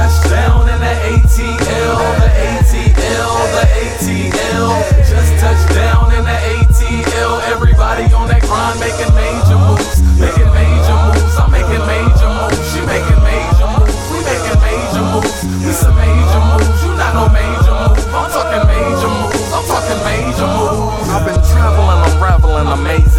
touched down in the ATL, the ATL, the ATL. Just touched down in the ATL. Everybody on that grind making major moves, making major moves. I'm making major moves. She making major moves. We making major moves. We some major moves. You not no major move. I'm talking major moves. I'm talking major moves. I've been traveling, unraveling amazing rhymes. Name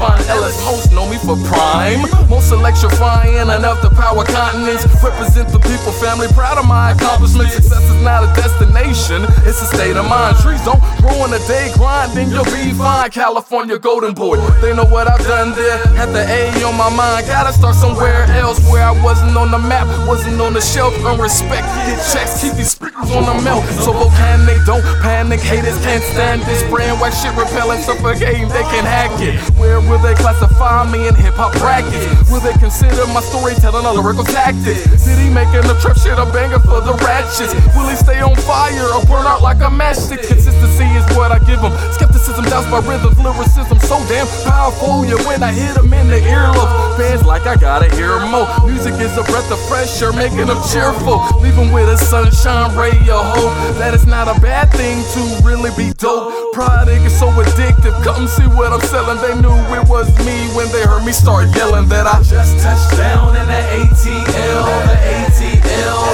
Trayvon Ellis. Most know me for Prime. Most electrifying enough to power continents. Represent the people, family. Proud of my accomplishments. Success is not a destination, it's a state of mind. Trees don't grow in a day grind, then you'll be fine. California Golden Boy, they know what I've done there. Had the A on my mind, gotta start somewhere else where I wasn't on the map, wasn't on the shelf. Earn respect, get checks, keep these speakers on the melt. So volcanic, don't panic. Haters can't stand this brand white shit repelling, suffocating. They can hack it. Where will they classify me in hip hop brackets? Will they consider my storytelling a lyrical tactic? He making the trap shit a banger for the ratchets? Will he stay on fire or burn out like a matchstick? Consistency is what I give him. Skepticism, doubts my rhythms, lyricism so damn powerful. Yeah, when I hit him in the earlobe, fans like I gotta hear more. Music is a breath of fresh air, making them cheerful. Leave 'em with a sunshine ray of hope. That is not a bad thing to really be dope. Product is so addictive. Come see what I'm selling. They knew it was me when they heard me start yelling that I just touched down in the ATL, the ATL.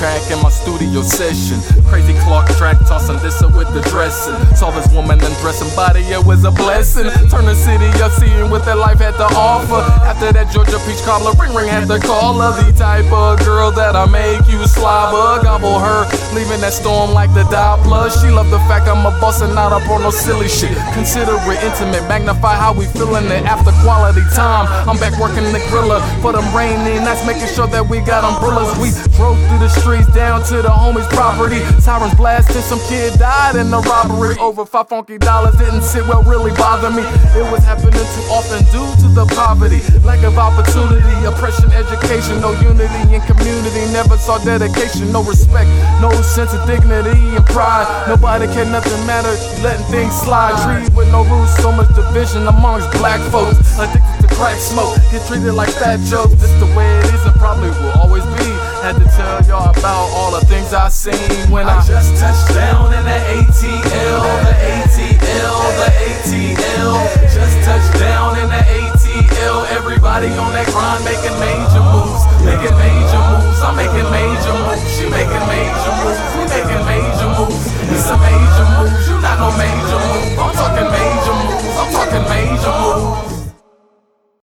Track in my studio session. Crazy Clarke track tossing this up with the dressing. Saw this woman undressing body, it was a blessing. Turn the city up, seeing what that life had to offer. After that Georgia peach cobbler, ring ring had to call her the type of girl that I make you slobber. Gobble her, leaving that storm like the Doppler. She love the fact I'm a boss and not up on no silly shit. Consider it intimate, magnify how we feeling it after quality time. I'm back working the griller for them rainy nights, making sure that we got umbrellas. We drove through the streets down to the homies' property. Sirens blasting, some kid died in the robbery. Over five funky dollars didn't sit well, really bother me. It was happening too often due to the poverty, lack of opportunity, oppression, education, no unity in community. Never saw dedication, no respect, no sense of dignity and pride. Nobody care, nothing matter, letting things slide. Trees with no rules, so much division amongst black folks. Addicted to crack smoke, get treated like fat jokes. This the way it is and probably will always be. Had to tell y'all about all the things I seen when I just touched down in the ATL, the ATL, the ATL, Who's you not no major? I'm talking major.